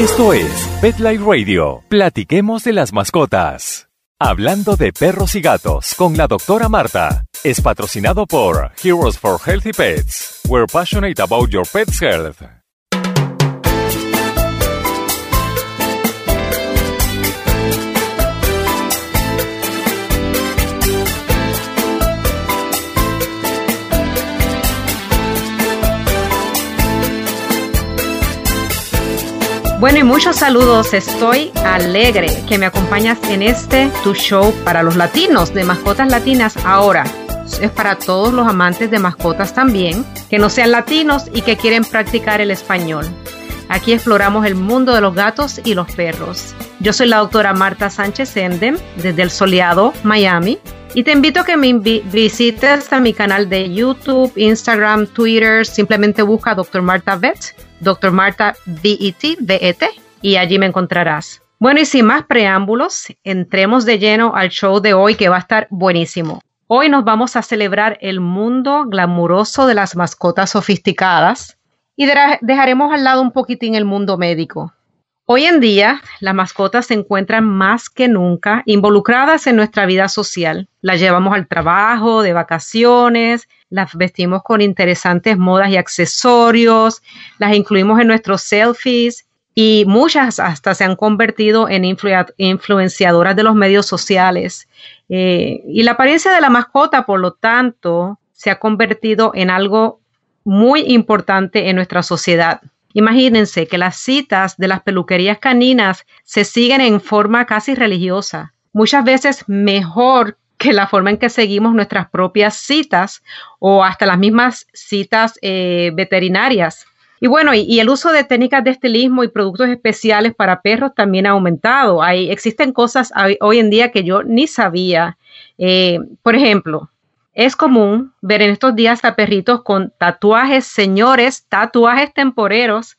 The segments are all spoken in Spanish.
Esto es Pet Life Radio. Platiquemos de las mascotas. Hablando de perros y gatos con la doctora Marta. Es patrocinado por Heroes for Healthy Pets. We're passionate about your pet's health. Bueno, y muchos saludos. Estoy alegre que me acompañas en este tu show para los latinos de mascotas latinas ahora. Es para todos los amantes de mascotas también, que no sean latinos y que quieren practicar el español. Aquí exploramos el mundo de los gatos y los perros. Yo soy la doctora Marta Sánchez Endem desde el soleado Miami y te invito a que me visites a mi canal de YouTube, Instagram, Twitter. Simplemente busca Dr. Marta Vet, Dr. Marta VET, VET, y allí me encontrarás. Bueno, y sin más preámbulos, entremos de lleno al show de hoy que va a estar buenísimo. Hoy nos vamos a celebrar el mundo glamuroso de las mascotas sofisticadas y dejaremos al lado un poquitín el mundo médico. Hoy en día, las mascotas se encuentran más que nunca involucradas en nuestra vida social. Las llevamos al trabajo, de vacaciones, las vestimos con interesantes modas y accesorios, las incluimos en nuestros selfies y muchas hasta se han convertido en influenciadoras de los medios sociales. Eh, y la apariencia de la mascota, por lo tanto, se ha convertido en algo muy importante en nuestra sociedad. Imagínense que las citas de las peluquerías caninas se siguen en forma casi religiosa, muchas veces mejor que la forma en que seguimos nuestras propias citas o hasta las mismas citas eh, veterinarias. Y bueno, y, el uso de técnicas de estilismo y productos especiales para perros también ha aumentado. Hay, existen cosas hoy en día que yo ni sabía. Eh, por ejemplo, es común ver en estos días a perritos con tatuajes, señores, tatuajes temporeros.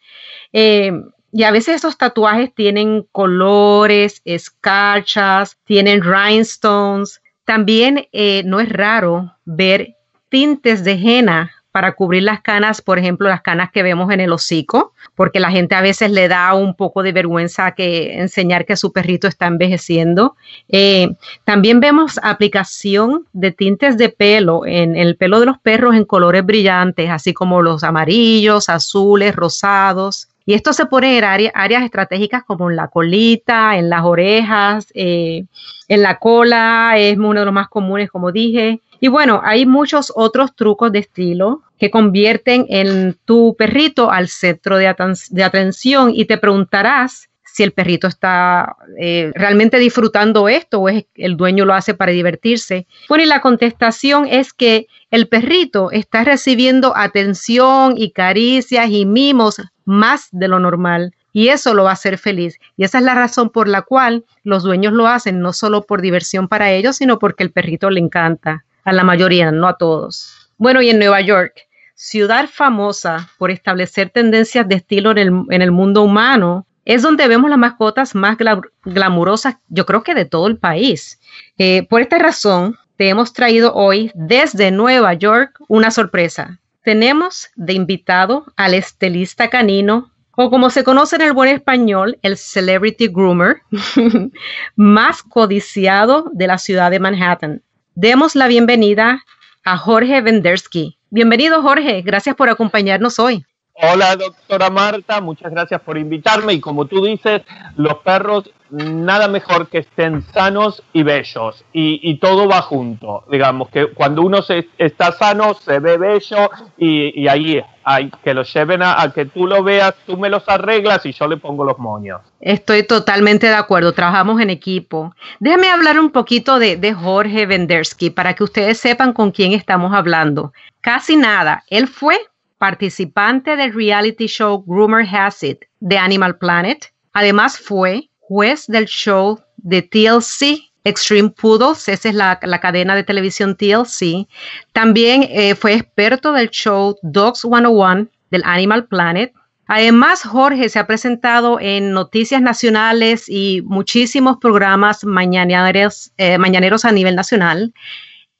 Eh, y a veces esos tatuajes tienen colores, escarchas, tienen rhinestones. También eh, no es raro ver tintes de henna para cubrir las canas, por ejemplo, las canas que vemos en el hocico, porque la gente a veces le da un poco de vergüenza que enseñar que su perrito está envejeciendo. Eh, también vemos aplicación de tintes de pelo en, el pelo de los perros en colores brillantes, así como los amarillos, azules, rosados. Y esto se pone en áreas estratégicas como en la colita, en las orejas, eh, en la cola, es uno de los más comunes, como dije. Y bueno, hay muchos otros trucos de estilo que convierten en tu perrito al centro de, atención y te preguntarás si el perrito está eh, realmente disfrutando esto o es el dueño lo hace para divertirse. Bueno, y la contestación es que el perrito está recibiendo atención y caricias y mimos más de lo normal. Y eso lo va a hacer feliz. Y esa es la razón por la cual los dueños lo hacen, no solo por diversión para ellos, sino porque el perrito le encanta a la mayoría, no a todos. Bueno, y en Nueva York, ciudad famosa por establecer tendencias de estilo en el, mundo humano, es donde vemos las mascotas más glamurosas, yo creo que de todo el país. Eh, por esta razón, te hemos traído hoy desde Nueva York una sorpresa. Tenemos de invitado al estilista canino, o como se conoce en el buen español, el celebrity groomer, más codiciado de la ciudad de Manhattan. Demos la bienvenida a Jorge Vendersky. Bienvenido Jorge, gracias por acompañarnos hoy. Hola doctora Marta, muchas gracias por invitarme y como tú dices, los perros nada mejor que estén sanos y bellos y, todo va junto. Digamos que cuando uno se, está sano se ve bello y, ahí hay que lo lleven a, que tú lo veas, tú me los arreglas y yo le pongo los moños. Estoy totalmente de acuerdo, trabajamos en equipo. Déjame hablar un poquito de, de Jorge Vendersky para que ustedes sepan con quién estamos hablando. Casi nada, él fue participante del reality show Rumor Has It de Animal Planet. Además fue juez del show de TLC, Extreme Poodles, esa es la, cadena de televisión TLC. También eh, fue experto del show Dogs 101 del Animal Planet. Además, Jorge se ha presentado en noticias nacionales y muchísimos programas mañaneros, eh, mañaneros a nivel nacional.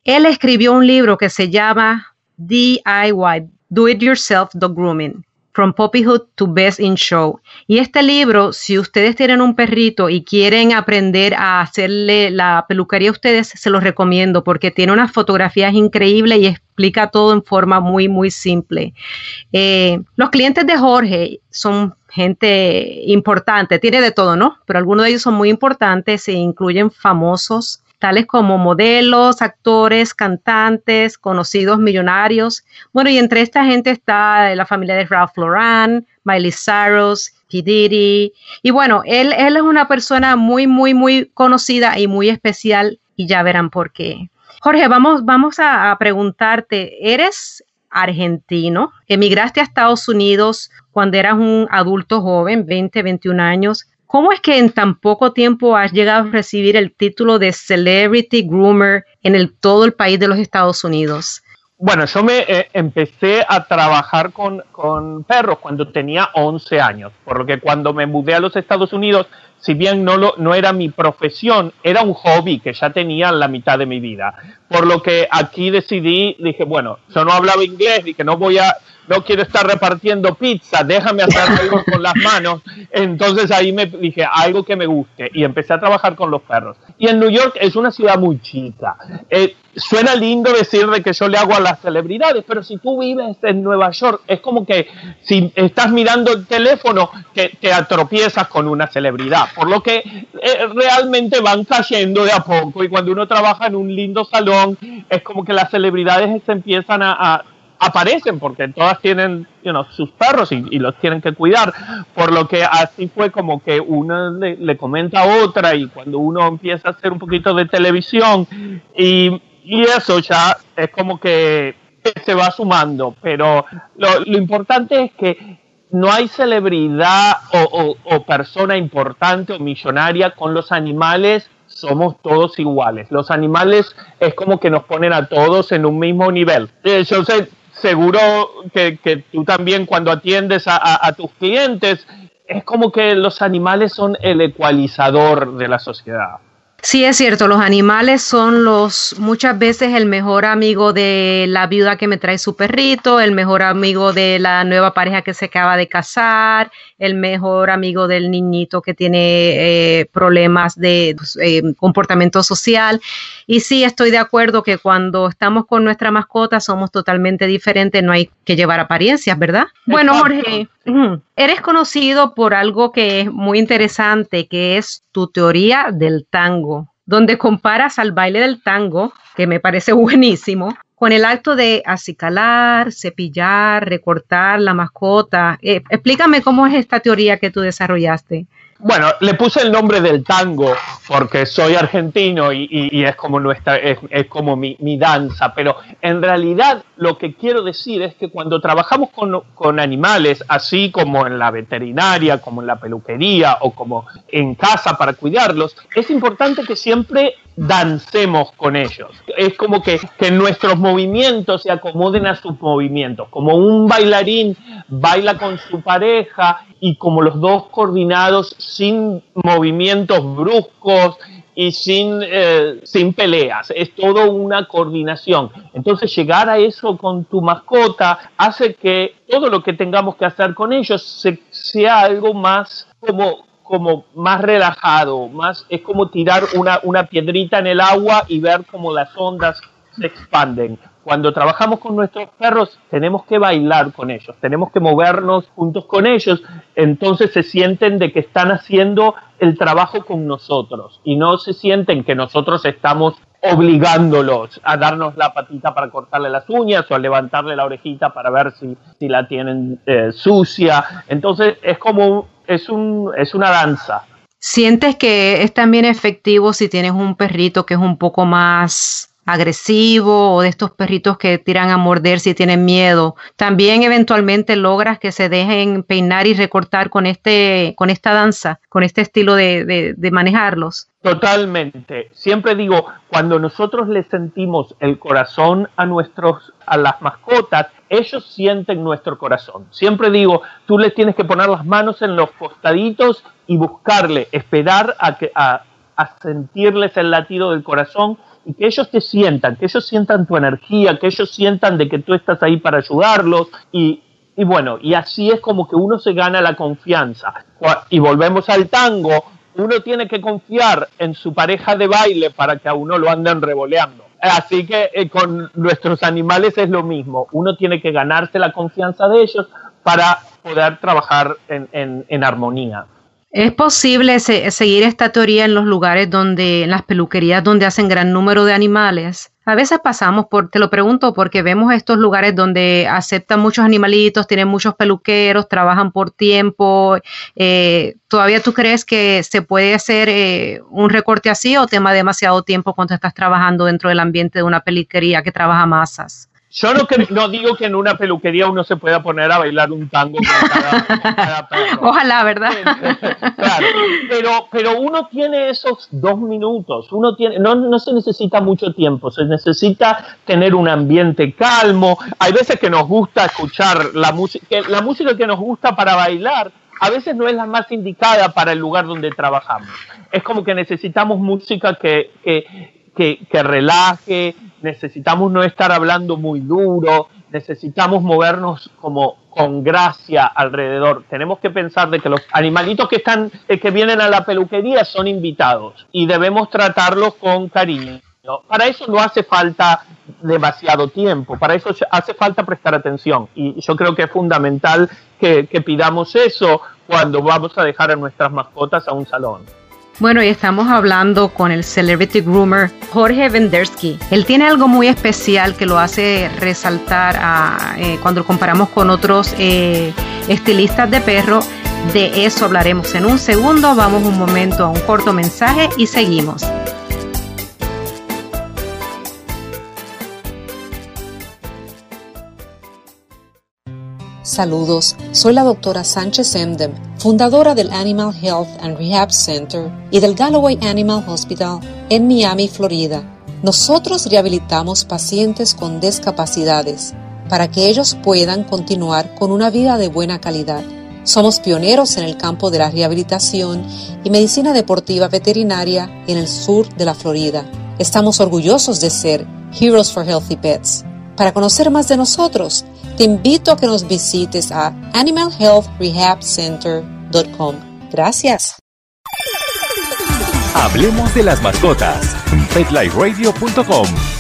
Él escribió un libro que se llama DIY, Do It Yourself Dog Grooming, From Puppyhood to Best in Show. Y este libro, si ustedes tienen un perrito y quieren aprender a hacerle la peluquería a ustedes, se los recomiendo porque tiene unas fotografías increíbles y explica todo en forma muy, muy simple. Eh, los clientes de Jorge son gente importante, tiene de todo, ¿no? Pero algunos de ellos son muy importantes, se incluyen famosos, tales como modelos, actores, cantantes, conocidos millonarios. Bueno, y entre esta gente está la familia de Ralph Lauren, Miley Cyrus, P. Diddy. Y bueno, él, es una persona muy, muy, muy conocida y muy especial y ya verán por qué. Jorge, vamos, vamos a preguntarte, ¿eres argentino? Emigraste a Estados Unidos cuando eras un adulto joven, 20, 21 años. ¿Cómo es que en tan poco tiempo has llegado a recibir el título de Celebrity Groomer en todo el país de los Estados Unidos? Bueno, yo me eh, empecé a trabajar con, perros cuando tenía 11 años, por lo que cuando me mudé a los Estados Unidos, si bien no, lo, no era mi profesión, era un hobby que ya tenía la mitad de mi vida. Por lo que aquí decidí, dije, bueno, yo no hablaba inglés y que no voy a, no quiero estar repartiendo pizza, déjame hacer algo con las manos. Entonces ahí me dije, algo que me guste y empecé a trabajar con los perros. Y en New York es una ciudad muy chica. Eh, suena lindo decir de que yo le hago a las celebridades, pero si tú vives en Nueva York, es como que si estás mirando el teléfono, que te atropiezas con una celebridad. Por lo que eh, realmente van cayendo de a poco y cuando uno trabaja en un lindo salón, es como que las celebridades se empiezan a aparecen porque todas tienen sus perros y, los tienen que cuidar. Por lo que así fue como que una le, comenta a otra y cuando uno empieza a hacer un poquito de televisión y, eso ya es como que se va sumando. Pero lo, importante es que no hay celebridad o, o persona importante o millonaria con los animales somos todos iguales. Los animales es como que nos ponen a todos en un mismo nivel. Eh, yo sé, seguro que, tú también cuando atiendes a, tus clientes, es como que los animales son el ecualizador de la sociedad. Sí, es cierto, los animales son los muchas veces el mejor amigo de la viuda que me trae su perrito, el mejor amigo de la nueva pareja que se acaba de casar, el mejor amigo del niñito que tiene eh, problemas de pues, eh, comportamiento social. Y sí, estoy de acuerdo que cuando estamos con nuestra mascota somos totalmente diferentes, no hay que llevar apariencias, ¿verdad? Bueno, Jorge, eres conocido por algo que es muy interesante, que es tu teoría del tango donde comparas al baile del tango, que me parece buenísimo, con el acto de acicalar, cepillar, recortar la mascota. Eh, explícame cómo es esta teoría que tú desarrollaste. Bueno, le puse el nombre del tango porque soy argentino y, es como nuestra, es, como mi, danza, pero en realidad lo que quiero decir es que cuando trabajamos con, con, animales, así como en la veterinaria, como en la peluquería o como en casa para cuidarlos, es importante que siempre dancemos con ellos. Es como que, que nuestros movimientos se acomoden a sus movimientos, como un bailarín baila con su pareja y como los dos coordinados sin movimientos bruscos y sin, eh, sin peleas. Es todo una coordinación. Entonces llegar a eso con tu mascota hace que todo lo que tengamos que hacer con ellos sea algo más como como más relajado, más es como tirar una, una piedrita en el agua y ver cómo las ondas se expanden. Cuando trabajamos con nuestros perros tenemos que bailar con ellos, tenemos que movernos juntos con ellos, entonces se sienten de que están haciendo el trabajo con nosotros y no se sienten que nosotros estamos obligándolos a darnos la patita para cortarle las uñas o a levantarle la orejita para ver si, si la tienen eh, sucia. Entonces es como es, un, es una danza. ¿Sientes que es también efectivo si tienes un perrito que es un poco más agresivo o de estos perritos que tiran a morder si tienen miedo. También eventualmente logras que se dejen peinar y recortar con este, con esta danza, con este estilo de, de manejarlos. Totalmente. Siempre digo, cuando nosotros le sentimos el corazón a nuestros, a las mascotas, ellos sienten nuestro corazón. Siempre digo, tú le tienes que poner las manos en los costaditos y buscarle, esperar a que a, a sentirles el latido del corazón y que ellos te sientan, que ellos sientan tu energía, que ellos sientan de que tú estás ahí para ayudarlos y y bueno, y así es como que uno se gana la confianza. Y volvemos al tango, uno tiene que confiar en su pareja de baile para que a uno lo anden revoleando. Así que eh, con nuestros animales es lo mismo. Uno tiene que ganarse la confianza de ellos para poder trabajar en, en armonía. ¿Es posible seguir esta teoría en los lugares donde, en las peluquerías donde hacen gran número de animales? A veces pasamos por, te lo pregunto, porque vemos estos lugares donde aceptan muchos animalitos, tienen muchos peluqueros, trabajan por tiempo. Eh, ¿Todavía tú crees que se puede hacer eh, un recorte así o tema demasiado tiempo cuando estás trabajando dentro del ambiente de una peluquería que trabaja masas? Yo no, no, digo que en una peluquería uno se pueda poner a bailar un tango con cada, perro. Ojalá, ¿verdad? claro, pero, pero uno tiene esos dos minutos, uno tiene, no, no se necesita mucho tiempo, se necesita tener un ambiente calmo. Hay veces que nos gusta escuchar la música, la música que nos gusta para bailar, a veces no es la más indicada para el lugar donde trabajamos. Es como que necesitamos música que, que, que, relaje, necesitamos no estar hablando muy duro, necesitamos movernos como con gracia alrededor. Tenemos que pensar de que los animalitos que están, eh, que vienen a la peluquería son invitados y debemos tratarlos con cariño. Para eso no hace falta demasiado tiempo, para eso hace falta prestar atención. Y yo creo que es fundamental que pidamos eso cuando vamos a dejar a nuestras mascotas a un salón. Bueno, y estamos hablando con el celebrity groomer Jorge Vendersky. Él tiene algo muy especial que lo hace resaltar eh, cuando lo comparamos con otros eh, estilistas de perro. De eso hablaremos en un segundo. Vamos un momento a un corto mensaje y seguimos. Saludos, soy la doctora Sánchez Emdem, fundadora del Animal Health and Rehab Center y del Galloway Animal Hospital en Miami, Florida. Nosotros rehabilitamos pacientes con discapacidades para que ellos puedan continuar con una vida de buena calidad. Somos pioneros en el campo de la rehabilitación y medicina deportiva veterinaria en el sur de la Florida. Estamos orgullosos de ser Heroes for Healthy Pets. Para conocer más de nosotros, te invito a que nos visites a animalhealthrehabcenter.com. Gracias. Hablemos de las mascotas. PetLifeRadio.com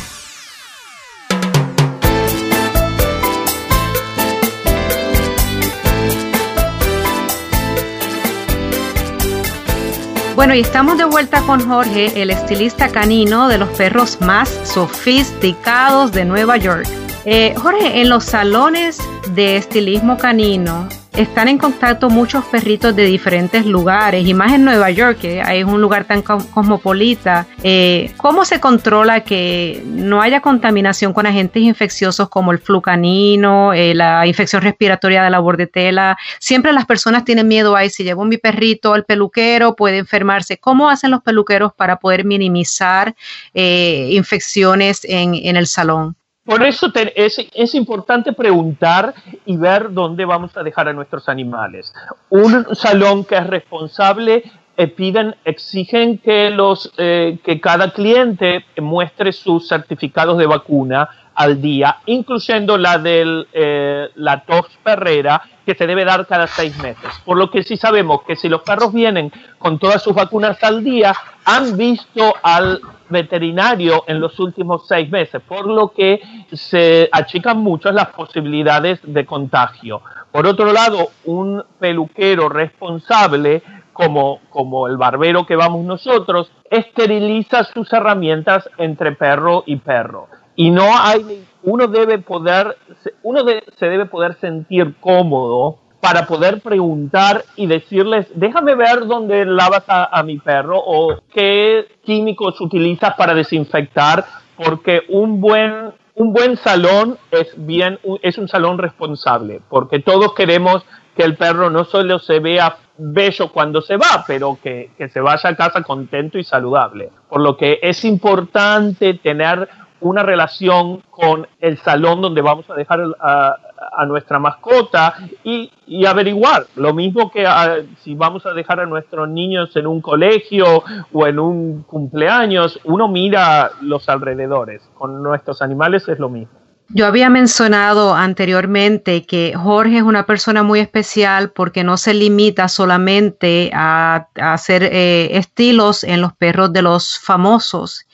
Bueno, y estamos de vuelta con Jorge, el estilista canino de los perros más sofisticados de Nueva York. Eh, Jorge, en los salones de estilismo canino están en contacto muchos perritos de diferentes lugares y más en Nueva York, que es un lugar tan cosmopolita. Eh, ¿Cómo se controla que no haya contaminación con agentes infecciosos como el flu canino, eh, la infección respiratoria de la bordetela? Siempre las personas tienen miedo ahí, si llevo mi perrito al peluquero puede enfermarse. ¿Cómo hacen los peluqueros para poder minimizar infecciones en el salón? Por eso es, importante preguntar y ver dónde vamos a dejar a nuestros animales. Un salón que es responsable eh, piden, exigen que, los, eh, que cada cliente muestre sus certificados de vacuna al día, incluyendo la de eh, la tos perrera, que se debe dar cada seis meses. Por lo que sí sabemos que si los perros vienen con todas sus vacunas al día, han visto al veterinario en los últimos seis meses, por lo que se achican mucho las posibilidades de contagio. Por otro lado, un peluquero responsable como, como el barbero que vamos nosotros, esteriliza sus herramientas entre perro y perro. Y no hay, uno debe poder, uno se debe poder sentir cómodo para poder preguntar y decirles, déjame ver dónde lavas a, mi perro o qué químicos utilizas para desinfectar, porque un buen, un buen salón es, bien, es un salón responsable, porque todos queremos que el perro no solo se vea bello cuando se va, pero que, que se vaya a casa contento y saludable. Por lo que es importante tener una relación con el salón donde vamos a dejar a, nuestra mascota y, averiguar. Lo mismo que ah, si vamos a dejar a nuestros niños en un colegio o en un cumpleaños, uno mira los alrededores. Con nuestros animales es lo mismo. Yo había mencionado anteriormente que Jorge es una persona muy especial porque no se limita solamente a, hacer eh, estilos en los perros de los famosos.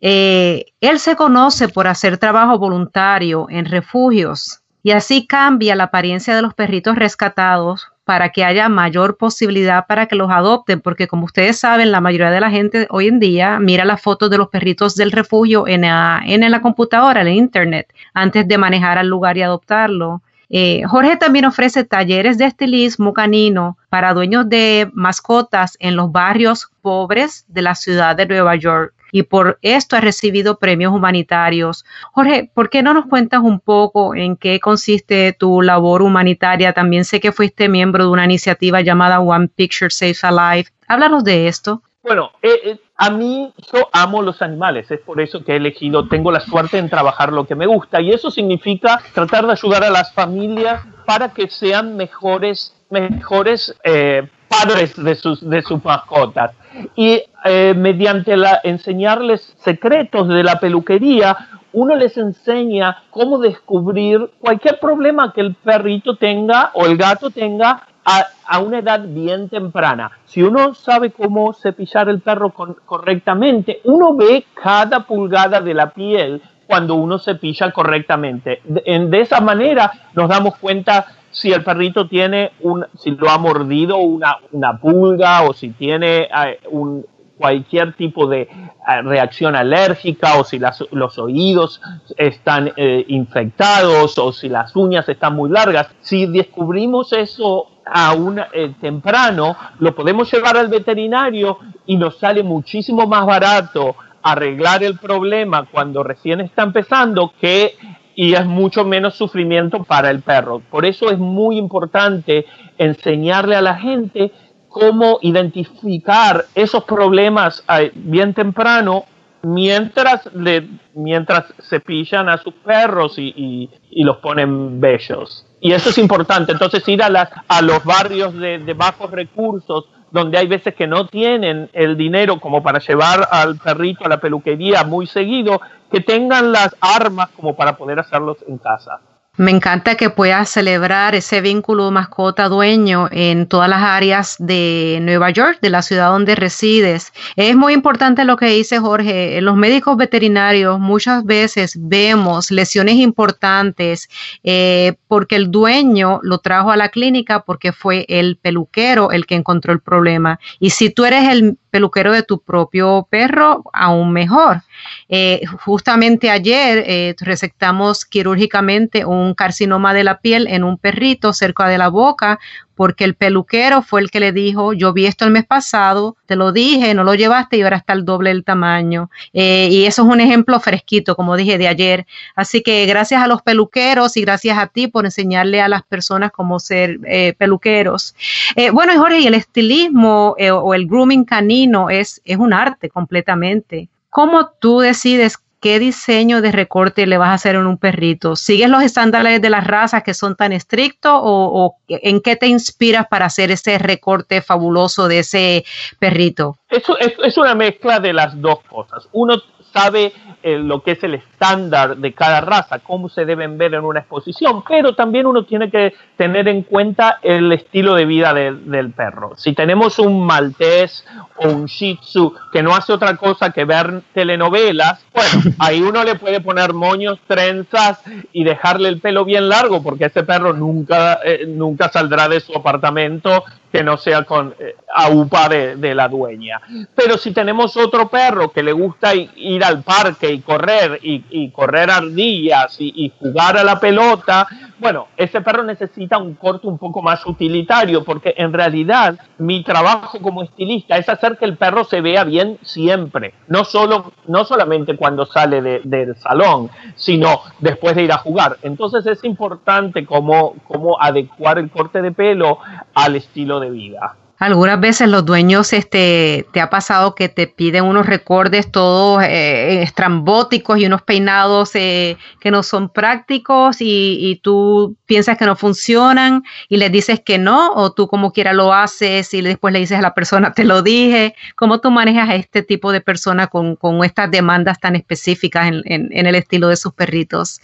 Eh, él se conoce por hacer trabajo voluntario en refugios y así cambia la apariencia de los perritos rescatados para que haya mayor posibilidad para que los adopten, porque como ustedes saben, la mayoría de la gente hoy en día mira las fotos de los perritos del refugio en la, computadora, en el internet, antes de manejar al lugar y adoptarlo. Eh, Jorge también ofrece talleres de estilismo canino para dueños de mascotas en los barrios pobres de la ciudad de Nueva York y por esto ha recibido premios humanitarios. Jorge, ¿por qué no nos cuentas un poco en qué consiste tu labor humanitaria? También sé que fuiste miembro de una iniciativa llamada One Picture Saves Alive. Háblanos de esto. Bueno, eh, eh, a mí yo amo los animales, es por eso que he elegido, tengo la suerte en trabajar lo que me gusta y eso significa tratar de ayudar a las familias para que sean mejores, mejores eh, padres de sus, de sus mascotas. Y eh, mediante la, enseñarles secretos de la peluquería, uno les enseña cómo descubrir cualquier problema que el perrito tenga o el gato tenga a, a, una edad bien temprana. Si uno sabe cómo cepillar el perro correctamente, uno ve cada pulgada de la piel cuando uno cepilla correctamente. De, de esa manera nos damos cuenta si el perrito tiene un, si lo ha mordido una, una pulga o si tiene eh, un, cualquier tipo de eh, reacción alérgica o si las, los oídos están eh, infectados o si las uñas están muy largas. Si descubrimos eso a un temprano, lo podemos llevar al veterinario y nos sale muchísimo más barato arreglar el problema cuando recién está empezando que y es mucho menos sufrimiento para el perro. Por eso es muy importante enseñarle a la gente cómo identificar esos problemas eh, bien temprano mientras, le, mientras cepillan a sus perros y, los ponen bellos. Y eso es importante. Entonces ir a, a los barrios de, de bajos recursos donde hay veces que no tienen el dinero como para llevar al perrito a la peluquería muy seguido, que tengan las armas como para poder hacerlos en casa. Me encanta que puedas celebrar ese vínculo mascota-dueño en todas las áreas de Nueva York, de la ciudad donde resides. Es muy importante lo que dice Jorge. Los médicos veterinarios muchas veces vemos lesiones importantes eh, porque el dueño lo trajo a la clínica porque fue el peluquero el que encontró el problema. Y si tú eres el peluquero de tu propio perro, aún mejor. Eh, justamente ayer eh, recetamos quirúrgicamente un carcinoma de la piel en un perrito cerca de la boca porque el peluquero fue el que le dijo, yo vi esto el mes pasado, te lo dije, no lo llevaste y ahora está el doble del tamaño. Eh, y eso es un ejemplo fresquito, como dije, de ayer. Así que gracias a los peluqueros y gracias a ti por enseñarle a las personas cómo ser eh, peluqueros. Eh, bueno, Jorge, y el estilismo o el grooming canino es, es un arte completamente. ¿Cómo tú decides qué diseño de recorte le vas a hacer en un perrito. ¿Sigues los estándares de las razas que son tan estrictos o, en qué te inspiras para hacer ese recorte fabuloso de ese perrito? Es una mezcla de las dos cosas. Uno sabe eh, lo que es el estándar de cada raza, cómo se deben ver en una exposición, pero también uno tiene que tener en cuenta el estilo de vida de, del perro. Si tenemos un maltés o un shih tzu que no hace otra cosa que ver telenovelas, bueno, ahí uno le puede poner moños, trenzas y dejarle el pelo bien largo, porque ese perro nunca, eh, nunca saldrá de su apartamento que no sea con eh, de, la dueña. Pero si tenemos otro perro que le gusta ir al parque y correr y, correr ardillas y, jugar a la pelota, bueno, ese perro necesita un corte un poco más utilitario porque en realidad mi trabajo como estilista es hacer que el perro se vea bien siempre, no, solo, no solamente cuando sale de, del salón, sino después de ir a jugar. Entonces es importante cómo, cómo adecuar el corte de pelo al estilo de vida. Algunas veces los dueños, este, te ha pasado que te piden unos recordes todos eh, estrambóticos y unos peinados eh, que no son prácticos y, tú piensas que no funcionan y les dices que no o tú como quiera lo haces y después le dices a la persona te lo dije. ¿Cómo tú manejas a este tipo de persona con, con estas demandas tan específicas en, en, en el estilo de sus perritos?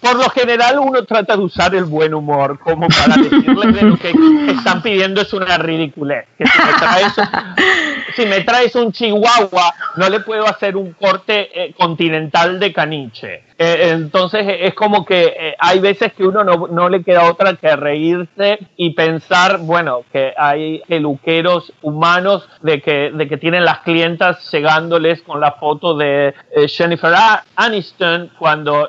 Por lo general uno trata de usar el buen humor como para decirles de lo que están pidiendo es una ridiculez. Que si, me traes, si me traes un chihuahua, no le puedo hacer un corte eh, continental de caniche. Eh, entonces es como que eh, hay veces que uno no, no, le queda otra que reírse y pensar, bueno, que hay peluqueros humanos de que, de que tienen las clientas llegándoles con la foto de Jennifer Aniston cuando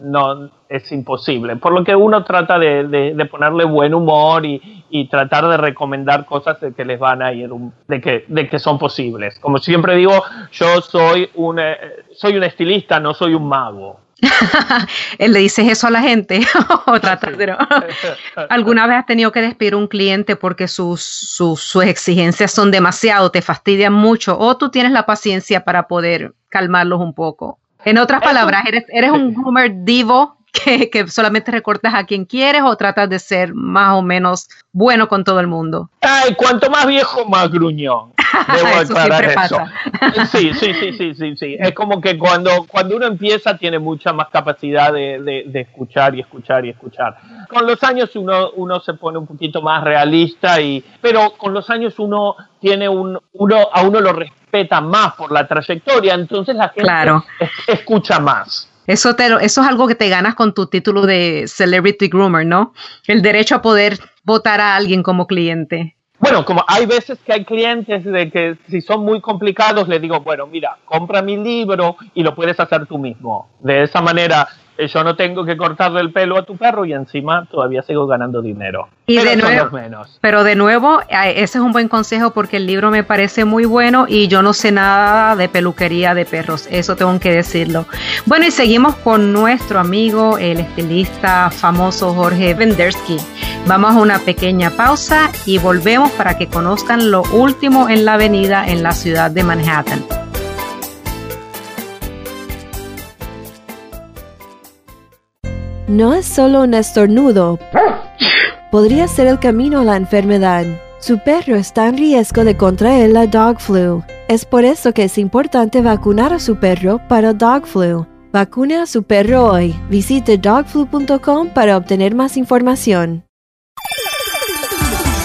no es imposible. Por lo que uno trata de, ponerle buen humor y, y, tratar de recomendar cosas de que les van a ir, de que, de que son posibles. Como siempre digo, yo soy un, eh, soy un estilista, no soy un mago. ¿Le dices eso a la gente? ¿Alguna vez has tenido que despedir a un cliente porque sus, sus, exigencias son demasiado, te fastidian mucho, o tú tienes la paciencia para poder calmarlos un poco? En otras palabras, ¿eres, eres un groomer divo que, que, solamente recortas a quien quieres o tratas de ser más o menos bueno con todo el mundo? Ay, cuanto más viejo, más gruñón. Debo eso siempre Pasa. Sí, sí, sí, sí, sí, sí. Es como que cuando, cuando uno empieza tiene mucha más capacidad de, de, de escuchar y escuchar y escuchar. Con los años uno, uno se pone un poquito más realista, y, pero con los años uno tiene un, uno, a uno lo respeta más por la trayectoria, entonces la gente escucha más. Eso, te, eso es algo que te ganas con tu título de Celebrity Groomer, ¿no? El derecho a poder votar a alguien como cliente. Bueno, como hay veces que hay clientes de que si son muy complicados, le digo, bueno, mira, compra mi libro y lo puedes hacer tú mismo. De esa manera yo no tengo que cortarle el pelo a tu perro y encima todavía sigo ganando dinero. Y pero de nuevo, menos. pero de nuevo, ese es un buen consejo porque el libro me parece muy bueno y yo no sé nada de peluquería de perros, eso tengo que decirlo. Bueno, y seguimos con nuestro amigo, el estilista famoso Jorge Vendersky. Vamos a una pequeña pausa y volvemos para que conozcan lo último en la avenida en la ciudad de Manhattan. No es solo un estornudo. Podría ser el camino a la enfermedad. Su perro está en riesgo de contraer la dog flu. Es por eso que es importante vacunar a su perro para dog flu. Vacune a su perro hoy. Visite dogflu.com para obtener más información.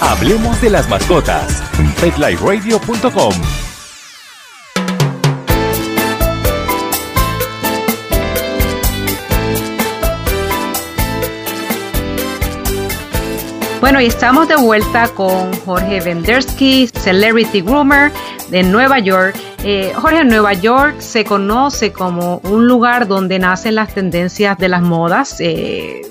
Hablemos de las mascotas. PetLifeRadio.com Bueno, y estamos de vuelta con Jorge Vendersky, Celebrity Groomer de Nueva York. Eh, Jorge, Nueva York se conoce como un lugar donde nacen las tendencias de las modas, eh,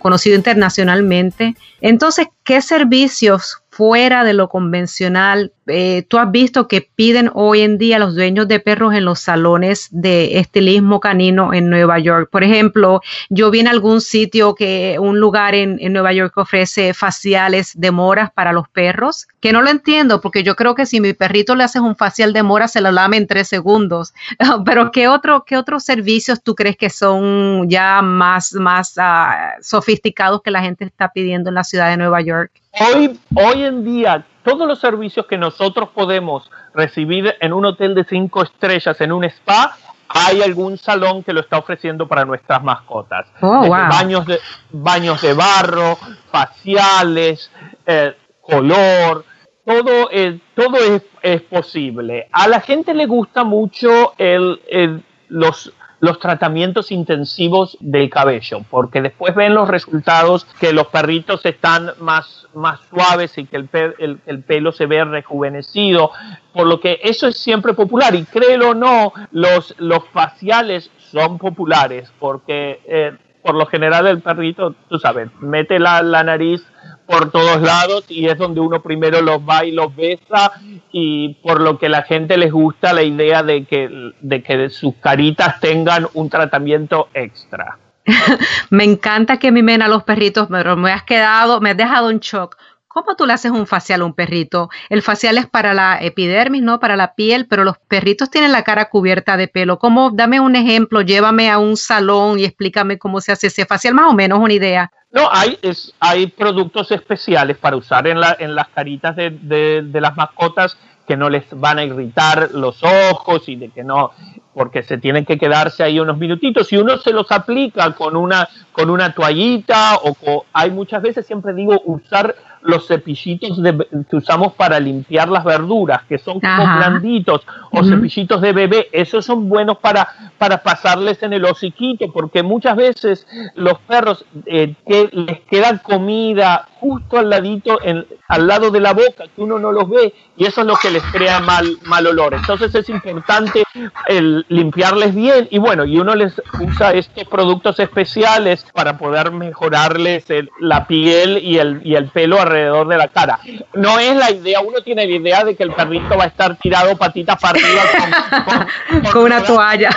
conocido internacionalmente. Entonces, ¿qué servicios fuera de lo convencional. Eh, tú has visto que piden hoy en día los dueños de perros en los salones de estilismo canino en Nueva York. Por ejemplo, yo vi en algún sitio que un lugar en, Nueva York ofrece faciales de moras para los perros, que no lo entiendo porque yo creo que si mi perrito le haces un facial de mora se lo lame en tres segundos. Pero ¿qué, otro, qué otros servicios tú crees que son ya más, más uh, sofisticados que la gente está pidiendo en la ciudad de Nueva York? Hoy, hoy en día, todos los servicios que nosotros podemos recibir en un hotel de cinco estrellas, en un spa, hay algún salón que lo está ofreciendo para nuestras mascotas. Oh, baños, de, baños de barro, faciales, eh, color, todo, es, todo es, es, posible. A la gente le gusta mucho el, el, los los tratamientos intensivos del cabello, porque después ven los resultados que los perritos están más, más suaves y que el, el, pelo se ve rejuvenecido, por lo que eso es siempre popular y créelo o no, los, los faciales son populares porque eh, por lo general el perrito, tú sabes, mete la, la nariz por todos lados y es donde uno primero los va y los besa y por lo que la gente les gusta la idea de que, de que sus caritas tengan un tratamiento extra. me encanta que mimen a los perritos, pero me has quedado, me has dejado en shock. ¿Cómo tú le haces un facial a un perrito? El facial es para la epidermis, ¿no? Para la piel, pero los perritos tienen la cara cubierta de pelo. ¿Cómo? Dame un ejemplo, llévame a un salón y explícame cómo se hace ese facial, más o menos una idea. No, hay, es, hay productos especiales para usar en, la, en las caritas de, de, las mascotas que no les van a irritar los ojos y de que no, porque se tienen que quedarse ahí unos minutitos. Y uno se los aplica con una, con una toallita o hay muchas veces, siempre digo, usar los cepillitos que usamos para limpiar las verduras, que son como blanditos, o cepillitos de bebé, esos son buenos para, para pasarles en el hociquito, porque muchas veces los perros eh, que les queda comida justo al ladito, en, al lado de la boca, que uno no los ve, y eso es lo que les crea mal, mal olor. Entonces es importante el limpiarles bien, y bueno, y uno les usa estos productos especiales para poder mejorarles la piel y el, y el pelo alrededor de la cara. No es la idea, uno tiene la idea de que el perrito va a estar tirado patitas para arriba con, una toalla.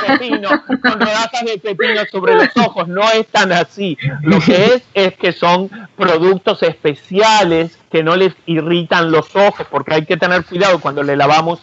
con rodajas de pepino sobre los ojos. No es tan así. Lo que es es que son productos especiales que no les irritan los ojos, porque hay que tener cuidado cuando le lavamos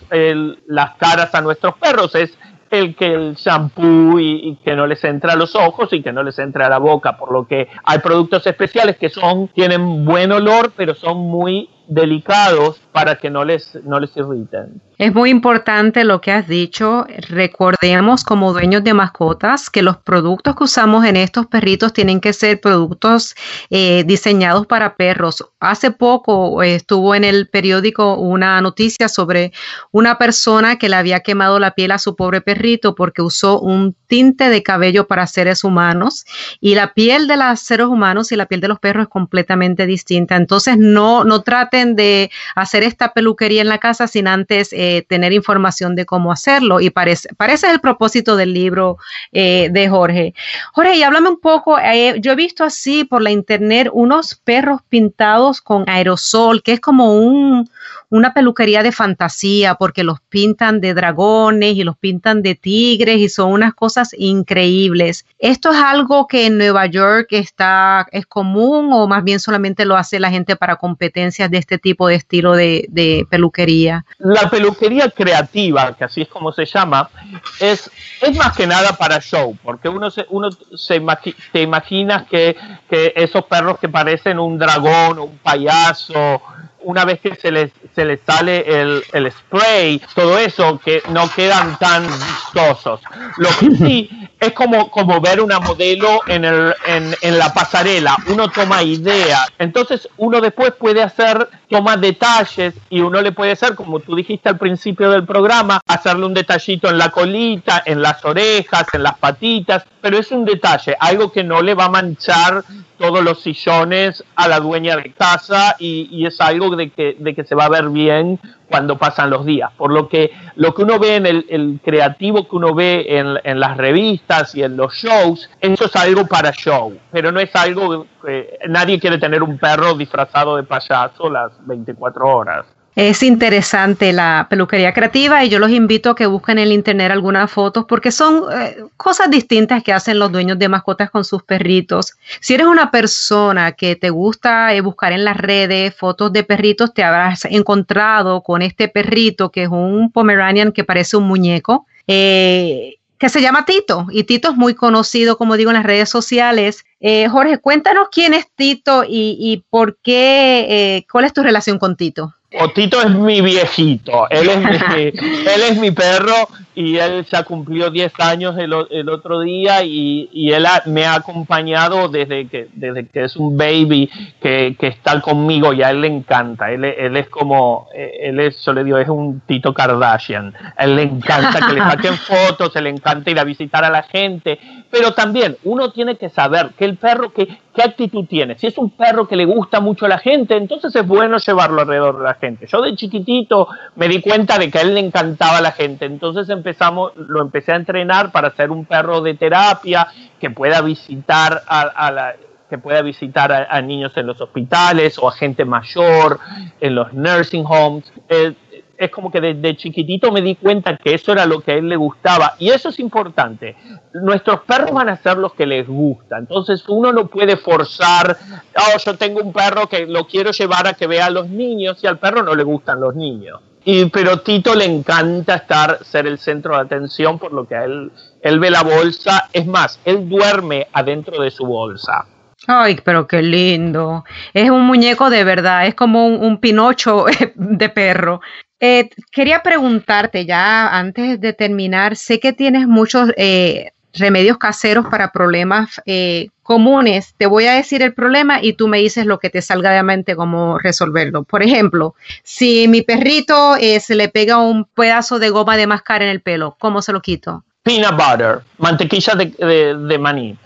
las caras a nuestros perros. Es el que el shampoo y, que no les entra a los ojos y que no les entra a la boca, por lo que hay productos especiales que son tienen buen olor, pero son muy delicados para que no les, no les irriten. Es muy importante lo que has dicho. Recordemos como dueños de mascotas que los productos que usamos en estos perritos tienen que ser productos eh, diseñados para perros. Hace poco eh, estuvo en el periódico una noticia sobre una persona que le había quemado la piel a su pobre perrito porque usó un tinte de cabello para seres humanos y la piel de los seres humanos y la piel de los perros es completamente distinta. Entonces no, no traten de hacer esta peluquería en la casa sin antes eh, tener información de cómo hacerlo. Y parece, parece el propósito del libro eh, de Jorge. Jorge, y háblame un poco, eh, yo he visto así por la internet unos perros pintados con aerosol, que es como un, una peluquería de fantasía porque los pintan de dragones y los pintan de tigres y son unas cosas increíbles. ¿Esto es algo que en Nueva York está, es común o más bien solamente lo hace la gente para competencias de este tipo de estilo de, peluquería? La peluquería creativa, que así es como se llama, es, es más que nada para show, porque uno se, uno se te imaginas que, que esos perros que parecen un dragón un payaso una vez que se les, se les sale el, el spray, todo eso, que no quedan tan vistosos. Lo que sí es como, como ver una modelo en, el, en, en la pasarela, uno toma idea, entonces uno después puede hacer, toma detalles y uno le puede hacer, como tú dijiste al principio del programa, hacerle un detallito en la colita, en las orejas, en las patitas, pero es un detalle, algo que no le va a manchar todos los sillones a la dueña de casa y, es algo de que, de que se va a ver bien cuando pasan los días. Por lo que lo que uno ve en el, creativo que uno ve en, en, las revistas y en los shows, eso es algo para show, pero no es algo que nadie quiere tener un perro disfrazado de payaso las 24 horas. Es interesante la peluquería creativa y yo los invito a que busquen en el internet algunas fotos porque son eh, cosas distintas que hacen los dueños de mascotas con sus perritos. Si eres una persona que te gusta eh, buscar en las redes fotos de perritos, te habrás encontrado con este perrito que es un Pomeranian que parece un muñeco. Eh, que se llama Tito y Tito es muy conocido, como digo, en las redes sociales. Jorge, cuéntanos quién es Tito y, y por qué, cuál es tu relación con Tito. Otito es mi viejito, él es mi, él es mi perro y él ya cumplió 10 años el, el otro día y, y él me ha acompañado desde que, desde que es un baby que, que, está conmigo y a él le encanta, él, él es como, él es, yo le digo, es un Tito Kardashian, a él le encanta que le saquen fotos, se le encanta ir a visitar a la gente, pero también uno tiene que saber que el perro, que, qué actitud tiene, si es un perro que le gusta mucho a la gente, entonces es bueno llevarlo alrededor de la gente. Yo de chiquitito me di cuenta de que a él le encantaba la gente, entonces empezamos, lo empecé a entrenar para ser un perro de terapia que pueda visitar a, la que pueda visitar a, niños en los hospitales o a gente mayor en los nursing homes. Eh, es como que desde chiquitito me di cuenta que eso era lo que a él le gustaba y eso es importante. Nuestros perros van a hacer lo que les gusta, entonces uno no puede forzar, oh, yo tengo un perro que lo quiero llevar a que vea a los niños y al perro no le gustan los niños. Y, pero Tito le encanta estar, ser el centro de atención por lo que a él, él ve la bolsa, es más, él duerme adentro de su bolsa. Ay, pero qué lindo. Es un muñeco de verdad, es como un, pinocho de perro. Eh, quería preguntarte ya antes de terminar, sé que tienes muchos eh, remedios caseros para problemas eh, comunes. Te voy a decir el problema y tú me dices lo que te salga de mente cómo resolverlo. Por ejemplo, si mi perrito se le pega un pedazo de goma de mascar en el pelo, ¿cómo se lo quito? peanut butter, mantequilla de, maní,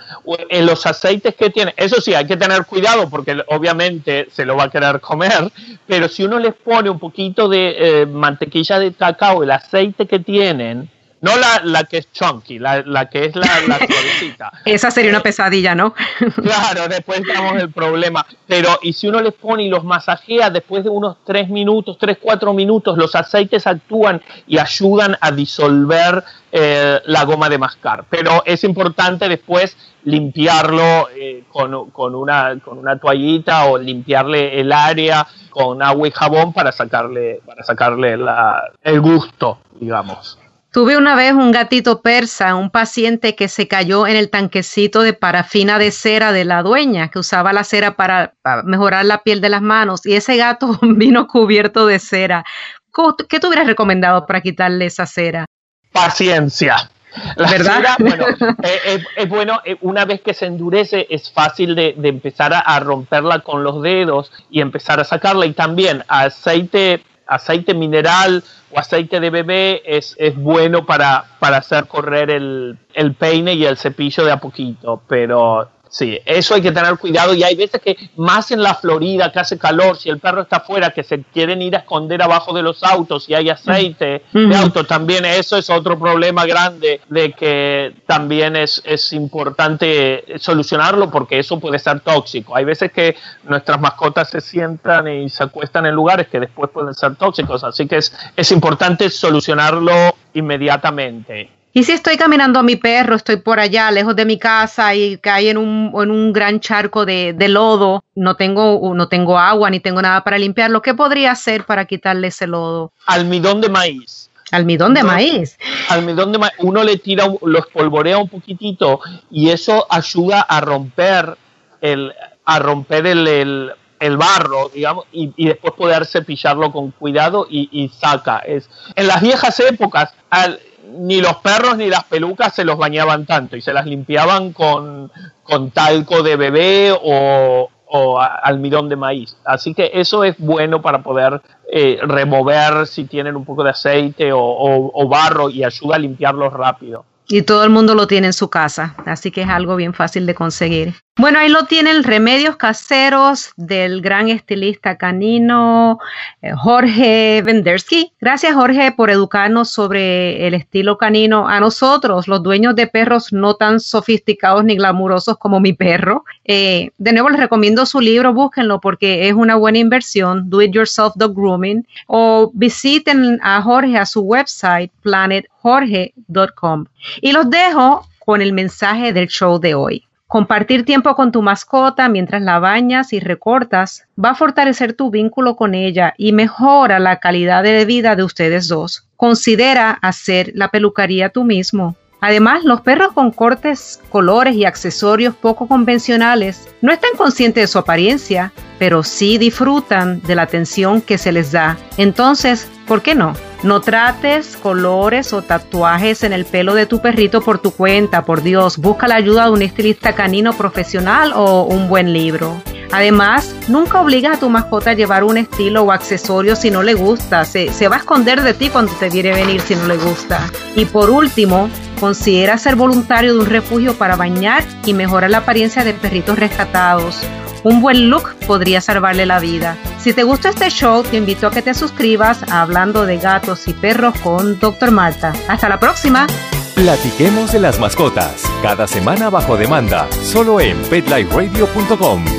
en los aceites que tiene, eso sí, hay que tener cuidado porque obviamente se lo va a querer comer, pero si uno les pone un poquito de eh, mantequilla de cacao, el aceite que tienen, no la, la que es chunky, la, la que es la, la suavecita. Esa sería una pesadilla, ¿no? claro, después tenemos el problema. Pero, y si uno les pone y los masajea después de unos 3 minutos, 3, 4 minutos, los aceites actúan y ayudan a disolver eh, la goma de mascar. Pero es importante después limpiarlo eh, con, con, una, con una toallita o limpiarle el área con agua y jabón para sacarle, para sacarle la, el gusto, digamos. Tuve una vez un gatito persa, un paciente que se cayó en el tanquecito de parafina de cera de la dueña, que usaba la cera para, mejorar la piel de las manos, y ese gato vino cubierto de cera. ¿Qué te hubieras recomendado para quitarle esa cera? Paciencia. La ¿verdad? bueno, eh, es, bueno, eh, una vez que se endurece es fácil de, empezar a, romperla con los dedos y empezar a sacarla. Y también aceite aceite mineral o aceite de bebé es, es bueno para, para hacer correr el, el peine y el cepillo de a poquito, pero Sí, eso hay que tener cuidado y hay veces que más en la Florida que hace calor, si el perro está afuera, que se quieren ir a esconder abajo de los autos y hay aceite de auto, también eso es otro problema grande de que también es, es importante solucionarlo porque eso puede ser tóxico. Hay veces que nuestras mascotas se sientan y se acuestan en lugares que después pueden ser tóxicos, así que es, es importante solucionarlo inmediatamente. Y si estoy caminando a mi perro, estoy por allá, lejos de mi casa y cae en un, en un gran charco de, lodo, no tengo, no tengo agua ni tengo nada para limpiarlo, ¿qué podría hacer para quitarle ese lodo? Almidón de maíz. Almidón de maíz. Almidón de maíz. Uno le tira, los polvorea un poquitito y eso ayuda a romper el, a romper el, el barro, digamos, y, y, después poder cepillarlo con cuidado y, y saca. Es, en las viejas épocas, al, ni los perros ni las pelucas se los bañaban tanto y se las limpiaban con, talco de bebé o, almidón de maíz. Así que eso es bueno para poder eh, remover si tienen un poco de aceite o barro y ayuda a limpiarlos rápido. Y todo el mundo lo tiene en su casa, así que es algo bien fácil de conseguir. Bueno, ahí lo tienen remedios caseros del gran estilista canino eh, Jorge Vendersky. Gracias Jorge por educarnos sobre el estilo canino a nosotros, los dueños de perros no tan sofisticados ni glamurosos como mi perro. Eh, de nuevo les recomiendo su libro, búsquenlo porque es una buena inversión, Do It Yourself Dog Grooming, o visiten a Jorge a su website planetjorge.com. Y los dejo con el mensaje del show de hoy. Compartir tiempo con tu mascota mientras la bañas y recortas va a fortalecer tu vínculo con ella y mejora la calidad de vida de ustedes dos. Considera hacer la peluquería tú mismo. Además, los perros con cortes, colores y accesorios poco convencionales no están conscientes de su apariencia, pero sí disfrutan de la atención que se les da. Entonces, ¿por qué no? No trates colores o tatuajes en el pelo de tu perrito por tu cuenta, por Dios. Busca la ayuda de un estilista canino profesional o un buen libro. Además, nunca obligas a tu mascota a llevar un estilo o accesorio si no le gusta. Se, se va a esconder de ti cuando te a venir si no le gusta. Y por último, considera ser voluntario de un refugio para bañar y mejorar la apariencia de perritos rescatados. Un buen look podría salvarle la vida. Si te gusta este show, te invito a que te suscribas Hablando de Gatos y Perros con Dr. Marta. Hasta la próxima. Platiquemos de las mascotas, cada semana bajo demanda, solo en petliferadio.com.